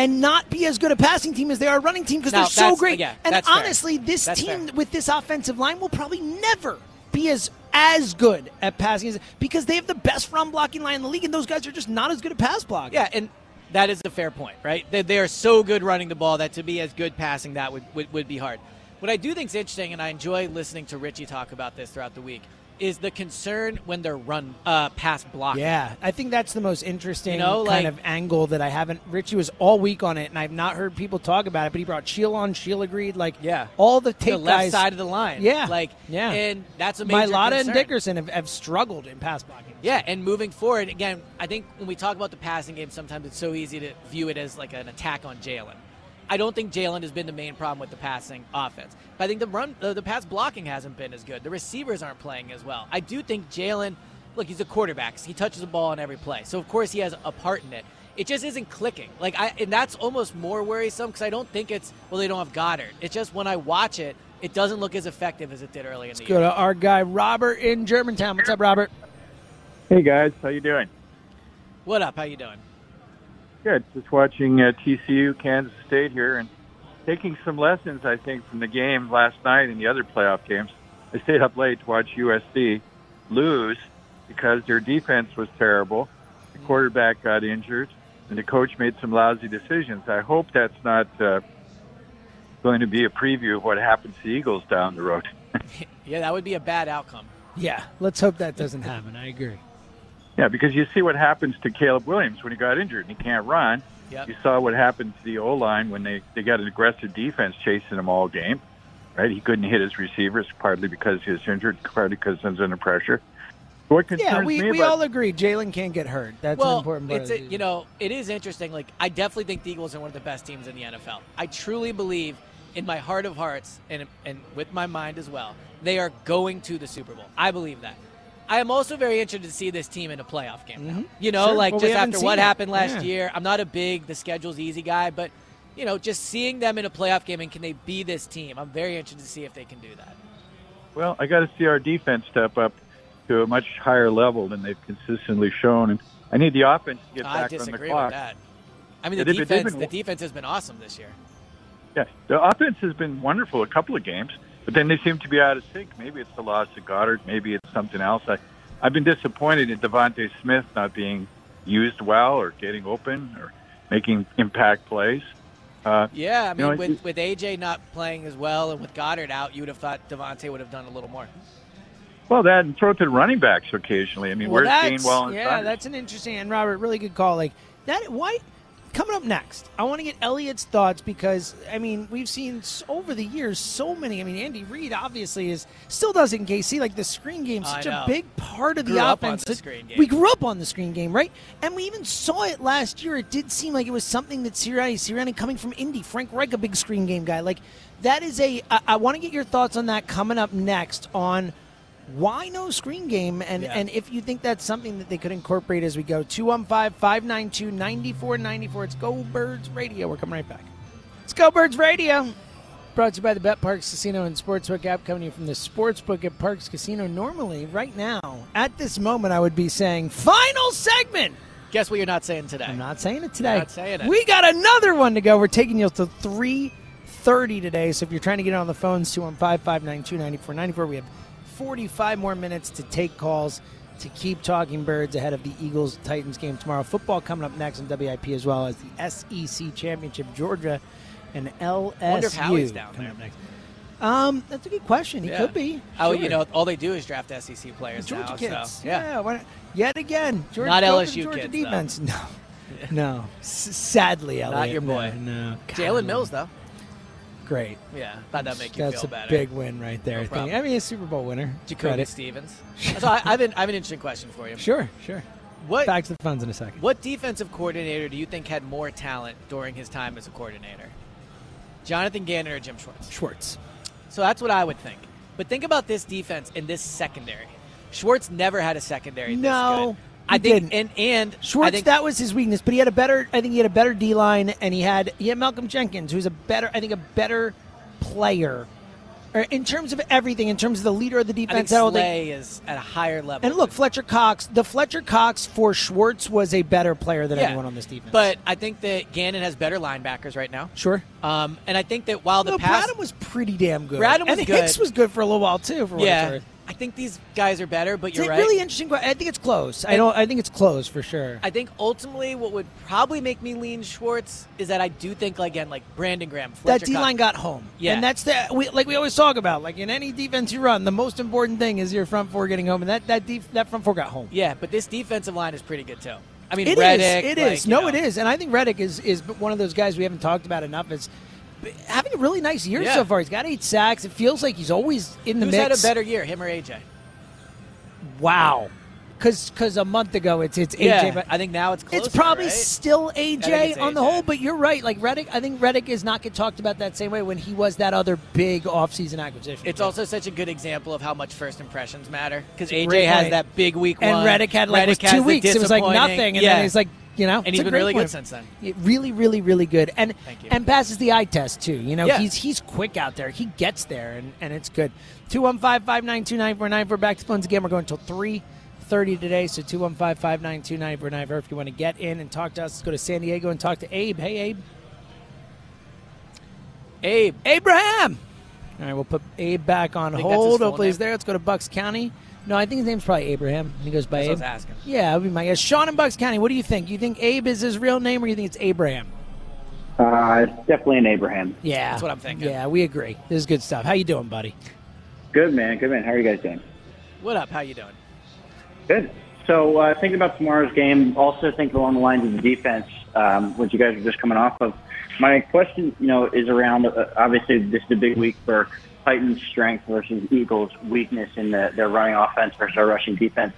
And not be as good a passing team as they are a running team because No, they're so great. yeah, and that's fair. honestly, this That's team fair. with this offensive line will probably never be as as good at passing as because they have the best run blocking line in the league, and those guys are just not as good at pass blocking. Yeah, and that is a fair point, right? They, they are so good running the ball that to be as good passing that would, would, would be hard. What I do think is interesting, and I enjoy listening to Richie talk about this throughout the week, is the concern when they're run uh, pass blocking. Yeah, I think that's the most interesting You know, kind like- of angle that I haven't. Ritchie was all week on it, and I've not heard people talk about it. But he brought Sheil on. Sheil agreed. Like, Yeah. all the tape the left guys, side of the line. Yeah, like yeah, and that's a major Mailata concern. and Dickerson have, have struggled in pass blocking. Yeah, and moving forward, again, I think when we talk about the passing game, sometimes it's so easy to view it as like an attack on Jalen. I don't think Jalen has been the main problem with the passing offense, but I think the run, uh, the pass blocking hasn't been as good. The receivers aren't playing as well. I do think Jalen, look, he's a quarterback. He touches the ball on every play, so of course he has a part in it. It just isn't clicking. Like I, and that's almost more worrisome because I don't think it's well they don't have Goedert. It's just when I watch it, it doesn't look as effective as it did early in the Go year. to our guy Robert in Germantown. What's up, Robert? Hey guys, how you doing? What up? How you doing? Good. Just watching uh, TCU Kansas State here and taking some lessons, I think, from the game last night and the other playoff games. I stayed up late to watch USC lose because their defense was terrible. The quarterback got injured, and the coach made some lousy decisions. I hope that's not uh, going to be a preview of what happens to the Eagles down the road. Yeah, that would be a bad outcome. Yeah, let's hope that doesn't happen. I agree. Yeah, because you see what happens to Caleb Williams when he got injured and he can't run. Yep. You saw what happened to the O line when they, they got an aggressive defense chasing him all game. Right? He couldn't hit his receivers, partly because he was injured, partly because he was under pressure. What concerns Yeah, we, me we about all agree Jalen can't get hurt. That's an well, important part. it's a, you know it is interesting. Like I definitely think the Eagles are one of the best teams in the NFL. I truly believe, in my heart of hearts, and and with my mind as well, they are going to the Super Bowl. I believe that. I am also very interested to see this team in a playoff game. Now. You know, Mm-hmm. Sure. like Well, just after what it. happened last Yeah. year. I'm not a big the schedule's easy guy, but you know, just seeing them in a playoff game and can they be this team? I'm very interested to see if they can do that. Well, I got to see our defense step up to a much higher level than they've consistently shown, and I need the offense to get I back on the disagree clock. with that. I mean, the they've been- defense, been- the defense has been awesome this year. Yeah, the offense has been wonderful a couple of games, but then they seem to be out of sync. Maybe it's the loss of Goedert. Maybe it's something else. I, I've been disappointed in DeVonta Smith not being used well or getting open or making impact plays. Uh, Yeah, I you mean, know, with, with AJ not playing as well and with Goedert out, you would have thought DeVonta would have done a little more. well, that and throw it to the running backs occasionally. I mean, Well, where's Gainwell and Yeah, Sanders? that's an interesting and Robert, really good call. Like that. Why? Coming up next, I want to get Elliot's thoughts because I mean we've seen over the years so many. I mean Andy Reid obviously is still does it in KC. Like the screen game, such a big part of Grew the up on offense. the screen game. We grew up on the screen game, right? And we even saw it last year. It did seem like it was something that Sirianni, Sirianni coming from Indy, Frank Reich, a big screen game guy. Like that is a. I, I want to get your thoughts on that coming up next on why no screen game? And Yeah. and if you think that's something that they could incorporate as we go 215-592-9494 it's go birds radio. We're coming right back. It's go birds radio. Brought to you by the BetParx casino and sportsbook app coming to you from the sportsbook at Parx casino. Normally right now at this moment i would be saying final segment. Guess what you're not saying today? i'm not saying it today. Not saying it. we got another one to go. We're taking you to 3 3.30 today, so if you're trying to get on the phones, 215-592-9494. We have 45 more minutes to take calls to keep talking birds ahead of the Eagles Titans game tomorrow. Football coming up next on WIP as well as the SEC Championship, Georgia and LSU. Wonder if Howie's down coming there. up next. Um, that's a good question. He Yeah. could be. Oh, Sure. you know, all they do is draft SEC players Georgia now. kids. So, yeah. yeah. why not- yet again, Georgia, Not LSU Georgia kids, though. defense. No, no. S- sadly, Elliot. Not your boy. No, no. Jalen Mills, though. Great. Yeah, thought that'd make you That's feel a big win right there. No I think. I mean, a Super Bowl winner. Jacoby Credit. Stevens. so I, I, have an, I have an interesting question for you. Sure, sure. What Back to the phones in a second. What defensive coordinator do you think had more talent during his time as a coordinator? Jonathan Gannon or Jim Schwartz? Schwartz. So that's what I would think. But think about this defense and this secondary. Schwartz never had a secondary. this No, good. I he think, didn't. and and Schwartz, I think that was his weakness, but he had a better. I think he had a better D line, and he had he had Malcolm Jenkins, who's a better. I think a better player, in terms of everything, in terms of the leader of the I think defense. that whole. Slay is at a higher level. And look, Fletcher Cox. The Fletcher Cox for Schwartz was a better player than Yeah. anyone on this defense. But I think that Gannon has better linebackers right now. sure, Um, and I think that while the no, pass, Bradham was pretty damn good. Bradham was and good. Hicks was good for a little while too. For yeah. I think these guys are better. But you're a right. really interesting. I think it's close. I don't. I think it's close for sure. I think ultimately what would probably make me lean Schwartz is that I do think again like Brandon Graham, that D line got home. Yeah. and that's the we, like we always talk about. Like in any defense you run, the most important thing is your front four getting home, and that that def, that front four got home. Yeah, but this defensive line is pretty good too. I mean, It is. Reddick. It like, is. No, know. it is. And I think Reddick is is one of those guys we haven't talked about enough. Is having a really nice year Yeah. so far. He's got eight sacks. It feels like he's always in the Who's mix. had a better year, him or AJ? wow. Because cause a month ago it's it's AJ, but I think now it's closer. it's probably right? still AJ on the whole. But you're right. Like Reddick, I think Reddick is not get talked about that same way when he was that other big offseason acquisition. It's also such a good example of how much first impressions matter because AJ has that big week and one. Reddick had like Reddick two weeks. It was like nothing, and yeah. then he's like, you know, and it's he's a been great really point. good since then. Really, really, really good, and and passes the eye test too. You know, Yeah. he's he's quick out there. He gets there, and, and it's good. Two one five five nine two nine four nine. We're back to phones again. We're going until three thirty today. So two one five five nine two nine four nine. If you want to get in and talk to us, let's go to San Diego and talk to Abe. Hey, Abe. Abe. Abraham. All right, we'll put Abe back on Think that's his hold. full Hopefully he's there. Let's go to Bucks County. No, I think his name's probably Abraham. He goes by That's what I was Abe. asking. Yeah, that would be my guess. Sean in Bucks County. What do you think? You think Abe is his real name, or you think it's Abraham? Uh, it's definitely an Abraham. Yeah, That's what I'm thinking. Yeah, we agree. This is good stuff. How you doing, buddy? Good man, good man. How are you guys doing? What up? How you doing? Good. So uh, thinking about tomorrow's game, also thinking along the lines of the defense, um, what you guys are just coming off of. My question, you know, is around. Uh, obviously, this is a big week for Titans' strength versus Eagles' weakness in the, their running offense versus our rushing defense.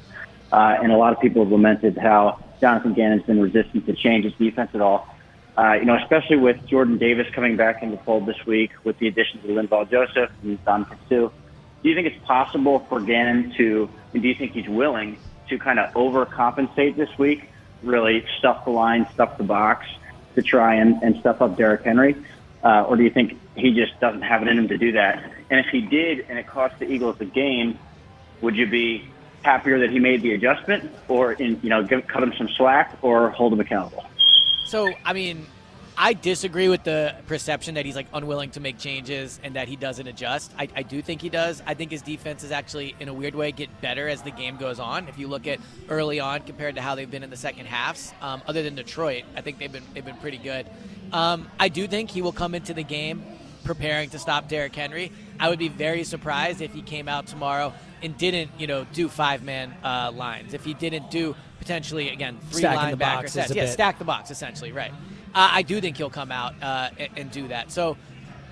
Uh, and a lot of people have lamented how Jonathan Gannon's been resistant to change his defense at all. Uh, you know, especially with Jordan Davis coming back into the fold this week with the additions of Linval Joseph and Don Suh. Do you think it's possible for Gannon to, and do you think he's willing to kind of overcompensate this week, really stuff the line, stuff the box to try and, and stuff up Derrick Henry? Uh, or do you think he just doesn't have it in him to do that? And if he did and it cost the Eagles the game, would you be happier that he made the adjustment or, in, you know, give, cut him some slack or hold him accountable? So, I mean, I disagree with the perception that he's like unwilling to make changes and that he doesn't adjust. I, I do think he does. I think his defense is actually, in a weird way, get better as the game goes on. If you look at early on compared to how they've been in the second halves, um, other than Detroit, I think they've been they've been pretty good. Um, I do think he will come into the game preparing to stop Derrick Henry. I would be very surprised if he came out tomorrow and didn't, you know, do five man uh, lines. If he didn't do potentially again three Stacking the linebacker sets, yeah, bit. stack the box essentially, right? Uh, I do think he'll come out uh, and, and do that. So,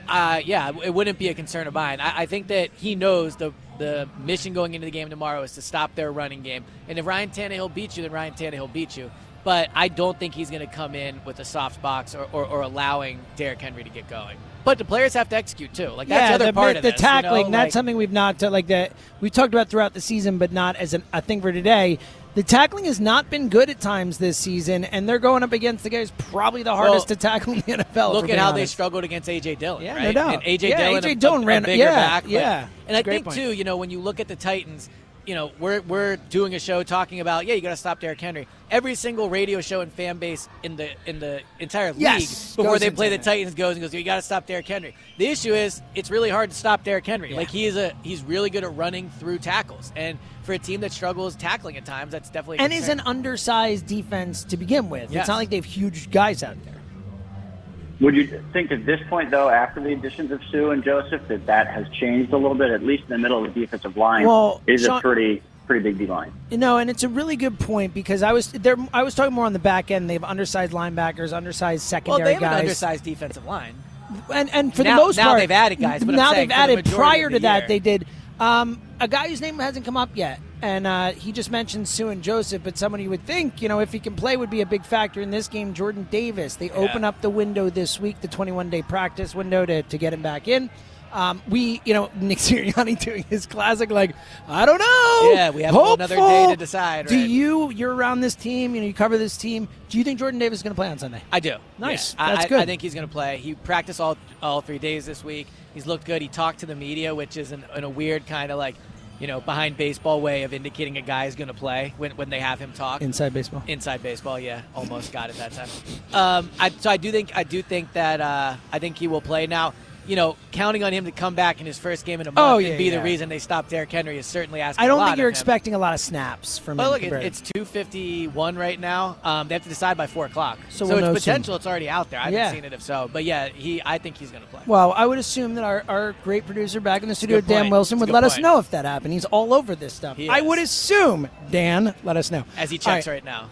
uh, yeah, it wouldn't be a concern of mine. I, I think that he knows the the mission going into the game tomorrow is to stop their running game. And if Ryan Tannehill beats you, then Ryan Tannehill beats you. But I don't think he's going to come in with a soft box or, or, or allowing Derrick Henry to get going. But the players have to execute too. Like that's yeah, the other the, part the, of this. you tackling. know? that's Like- something we've not like that we talked about throughout the season, but not as an, a thing for today. The tackling has not been good at times this season, and they're going up against the guys probably the hardest Well, to tackle in the NFL. Look at how they struggled against AJ Dillon. Yeah, right? no doubt. And AJ Yeah, Dillon, A.J. Dillon a, ran- a bigger yeah, back. but- yeah. And I think point. too, you know, when you look at the Titans, you know, we're we're doing a show talking about yeah, you got to stop Derrick Henry. Every single radio show and fan base in the in the entire league Yes, before they play the into that. Titans goes and goes, you got to stop Derrick Henry. The issue is it's really hard to stop Derrick Henry. Yeah. Like he is a he's really good at running through tackles, and for a team that struggles tackling at times, that's definitely a and is an undersized defense to begin with. Yes. It's not like they have huge guys out there. Would you think at this point, though, after the additions of Suh and Joseph, that that has changed a little bit? At least in the middle of the defensive line Well, is Sean- a pretty pretty big D line. No, and it's a really good point because I was there. I was talking more on the back end. They have undersized linebackers, undersized well, secondary they have an guys, undersized defensive line. and and for Now- the most now part, they've added guys, but I'm now saying they've for the added. Prior of to the that, year- they did. Um, a guy whose name hasn't come up yet, and uh, he just mentioned Suh and Joseph, but someone you would think, you know, if he can play, would be a big factor in this game. Jordan Davis. They open up the window this week, the 21 day practice window to, to get him back in. Um, we, you know, Nick Sirianni doing his classic, like, I don't know. Yeah, we have another day to decide, Do right? you, you're around this team, you know, you cover this team. Do you think Jordan Davis is going to play on Sunday? I do. Nice. Yeah. That's I, good. I think he's going to play. He practiced all all three days this week. He's looked good. He talked to the media, which is in, in a weird kind of like, you know, behind baseball way of indicating a guy is going to play when, when they have him talk. Inside baseball. Inside baseball, yeah, almost got it that time. Um, I, so I do think I do think that uh, I think he will play now. You know, counting on him to come back in his first game in a month Oh, and yeah, be yeah. the reason they stopped Derrick Henry is certainly asking. I don't think you're expecting a lot of snaps from Well, him. look, compared- it's two fifty one right now. Um, they have to decide by four o'clock. So So, we'll it's soon. potential. It's already out there. I haven't seen it if so, but yeah, he. I think he's going to play. Well, I would assume that our, our great producer back in the studio, Dan point. Wilson, would let us know if that happened. He's all over this stuff. I would assume, Dan, let us know. As he checks right. right now.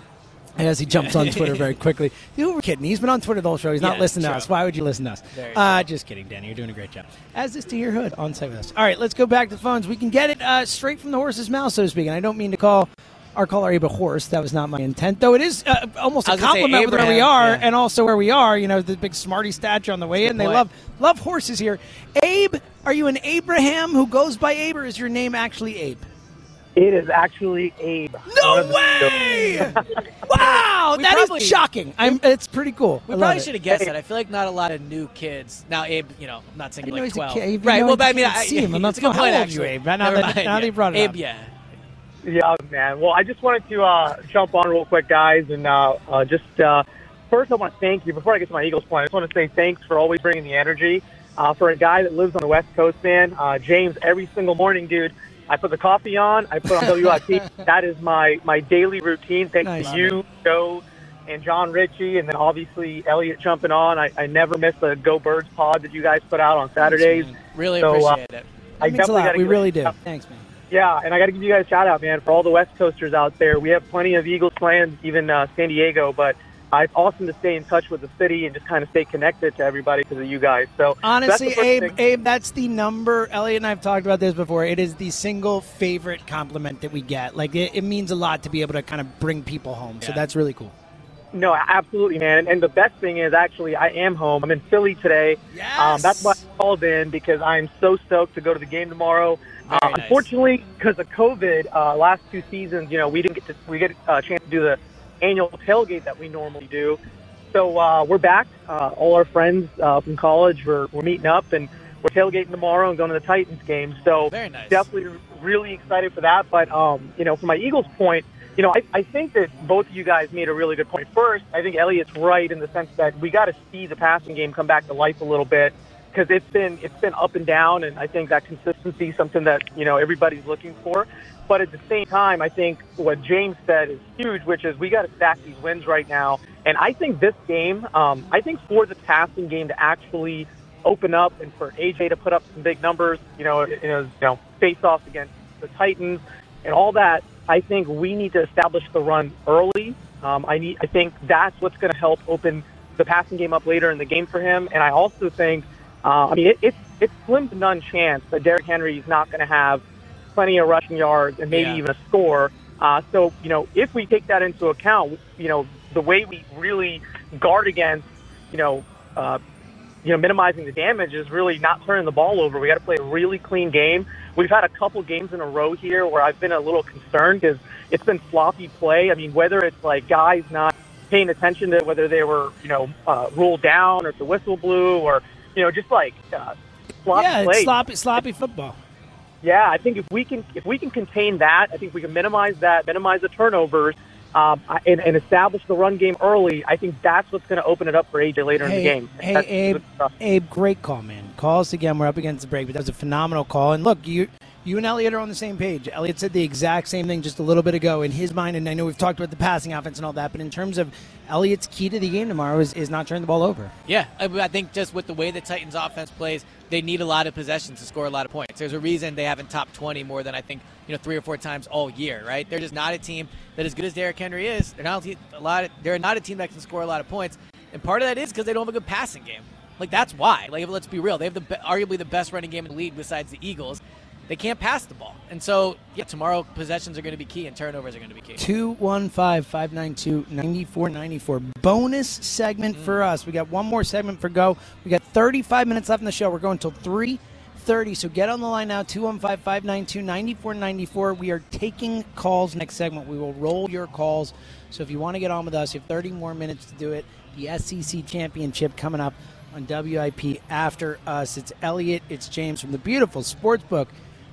As he jumps on Twitter very quickly. You were kidding. He's been on Twitter the whole show. He's not Yeah, listening to us. Why would you listen to us? Uh, just kidding, Danny. You're doing a great job. As is Tahir Hood on site with us. All right, let's go back to the phones. We can get it uh, straight from the horse's mouth, so to speak. And I don't mean to call our caller Abe a horse. That was not my intent, though. It is uh, almost a was gonna say compliment with where we are, yeah. and also where we are. You know, the big smarty statue on the way in. They love love horses here. Abe, are you an Abraham who goes by Abe, or is your name actually Abe? It is actually Abe. No way! wow, We that is probably- shocking. I'm, it's pretty cool. We I probably should have guessed that. I feel like not a lot of new kids now. Abe, you know, I'm not saying I you're like he's a 12, kid. Right? Well, I but I mean, I, see him. I'm not it's a how point. old are you, actually. Abe? Now Never that- mind, now yeah. you brought it Abe, up. yeah. Yeah, man. Well, I just wanted to uh, jump on real quick, guys, and uh, uh, just uh, first I want to thank you. Before I get to my Eagles point, I just want to say thanks for always bringing the energy. Uh, for a guy that lives on the West Coast, man, uh, James, every single morning, dude, I put the coffee on, I put on WIP. that is my my daily routine. Thanks Nice. to you, Joe, and John Ritchie, and then obviously Elliot jumping on. I, I never miss the Go Birds pod that you guys put out on Saturdays. Really So, uh, appreciate it. I That means a lot. We really do. shout- Thanks, man. yeah, and I got to give you guys a shout out, man, for all the West Coasters out there. We have plenty of Eagles fans, even uh, San Diego, but uh, it's awesome to stay in touch with the city and just kind of stay connected to everybody because of you guys. So Honestly, Abe, thing. Abe, that's the number. Elliot and I have talked about this before. It is the single favorite compliment that we get. Like it, it means a lot to be able to kind of bring people home. So that's really cool. No, absolutely, man. And the best thing is actually I am home. I'm in Philly today. Yes. Um, that's why I called in because I'm so stoked to go to the game tomorrow. Uh, nice. Unfortunately, because of COVID, uh, last two seasons, you know, we didn't get to we get a chance to do the annual tailgate that we normally do. So uh, we're back. Uh, all our friends uh, from college we're, we're meeting up and we're tailgating tomorrow and going to the Titans game. So Very nice. definitely really excited for that. But um, you know, from my Eagles point, you know, I, I think that both of you guys made a really good point. First, I think Elliot's right in the sense that we got to see the passing game come back to life a little bit because it's been it's been up and down, and I think that consistency is something that you know everybody's looking for. But at the same time, I think what James said is huge, which is we got to stack these wins right now. And I think this game, um, I think for the passing game to actually open up and for AJ to put up some big numbers, you know, you know, you know face offs against the Titans and all that, I think we need to establish the run early. Um, I need, I think that's what's going to help open the passing game up later in the game for him. And I also think, uh, I mean, it, it's it's slim to none chance that Derrick Henry is not going to have plenty of rushing yards and maybe Yeah. even a score. Uh, so you know, if we take that into account, you know, the way we really guard against, you know, uh, you know, minimizing the damage is really not turning the ball over. We got to play a really clean game. We've had a couple games in a row here where I've been a little concerned because it's been sloppy play. I mean, whether it's like guys not paying attention to whether they were, you know, uh, ruled down or if the whistle blew or, you know, just like uh, sloppy yeah, play. it's sloppy, sloppy football. Yeah, I think if we can if we can contain that, I think we can minimize that, minimize the turnovers, um, and, and establish the run game early, I think that's what's going to open it up for AJ later hey, in the game. Hey, That's- Abe, Abe, great call, man. Call us again. We're up against the break, but that was a phenomenal call. And look, you you and Elliot are on the same page. Elliot said the exact same thing just a little bit ago in his mind, and I know we've talked about the passing offense and all that, but in terms of Elliot's key to the game tomorrow is, is not turning the ball over. Yeah, I, think just with the way the Titans' offense plays, they need a lot of possessions to score a lot of points. There's a reason they haven't top 20 more than I think you know three or four times all year, right? They're just not a team that, as good as Derrick Henry is, they're not a lot. Of, they're not a team that can score a lot of points, and part of that is because they don't have a good passing game. Like that's why. Like let's be real, they have the arguably the best running game in the league besides the Eagles. They can't pass the ball, and so yeah, tomorrow possessions are going to be key and turnovers are going to be key. 215 592 9494. Bonus segment mm. for us. We got one more segment for go. We got 35 minutes left in the show. We're going until 3.30, so get on the line now 215 592 9494. We are taking calls next segment. We will roll your calls. So if you want to get on with us, you have 30 more minutes to do it. The SEC Championship coming up on WIP after us. It's Elliot, it's James from the beautiful Sportsbook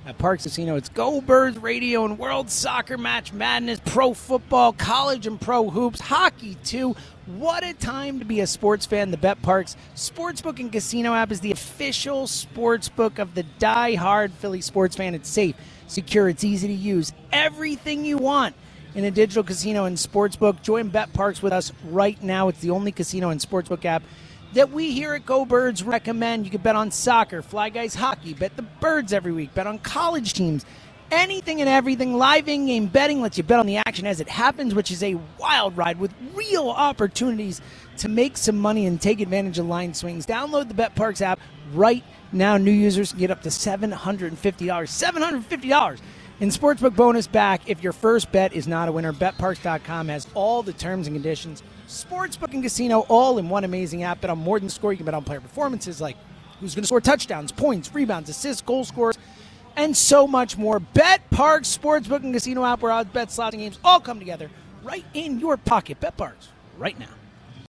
at Parx Casino. It's Go Birds Radio and World Soccer Match Madness, pro football, college and pro hoops, hockey too. What a time to be a sports fan. The BetParx Sportsbook and Casino app is the official sportsbook of the die-hard Philly sports fan. It's safe, secure, it's easy to use. Everything you want in a digital casino and sportsbook. Join BetParx with us right now. It's the only casino and sportsbook app that we here at Go Birds recommend. You can bet on soccer, Fly Guys hockey, bet the birds every week, bet on college teams, anything and everything. Live in game betting lets you bet on the action as it happens, which is a wild ride with real opportunities to make some money and take advantage of line swings. Download the BetParx app right now. New users can get up to $750. $750 in sportsbook bonus back if your first bet is not a winner. BetParx.com has all the terms and conditions. Sportsbook and casino all in one amazing app. Bet on more than score. You can bet on player performances like who's going to score touchdowns, points, rebounds, assists, goal scores, and so much more. BetParx Sportsbook and Casino app where odds, bets, slots, and games all come together right in your pocket. BetParx right now.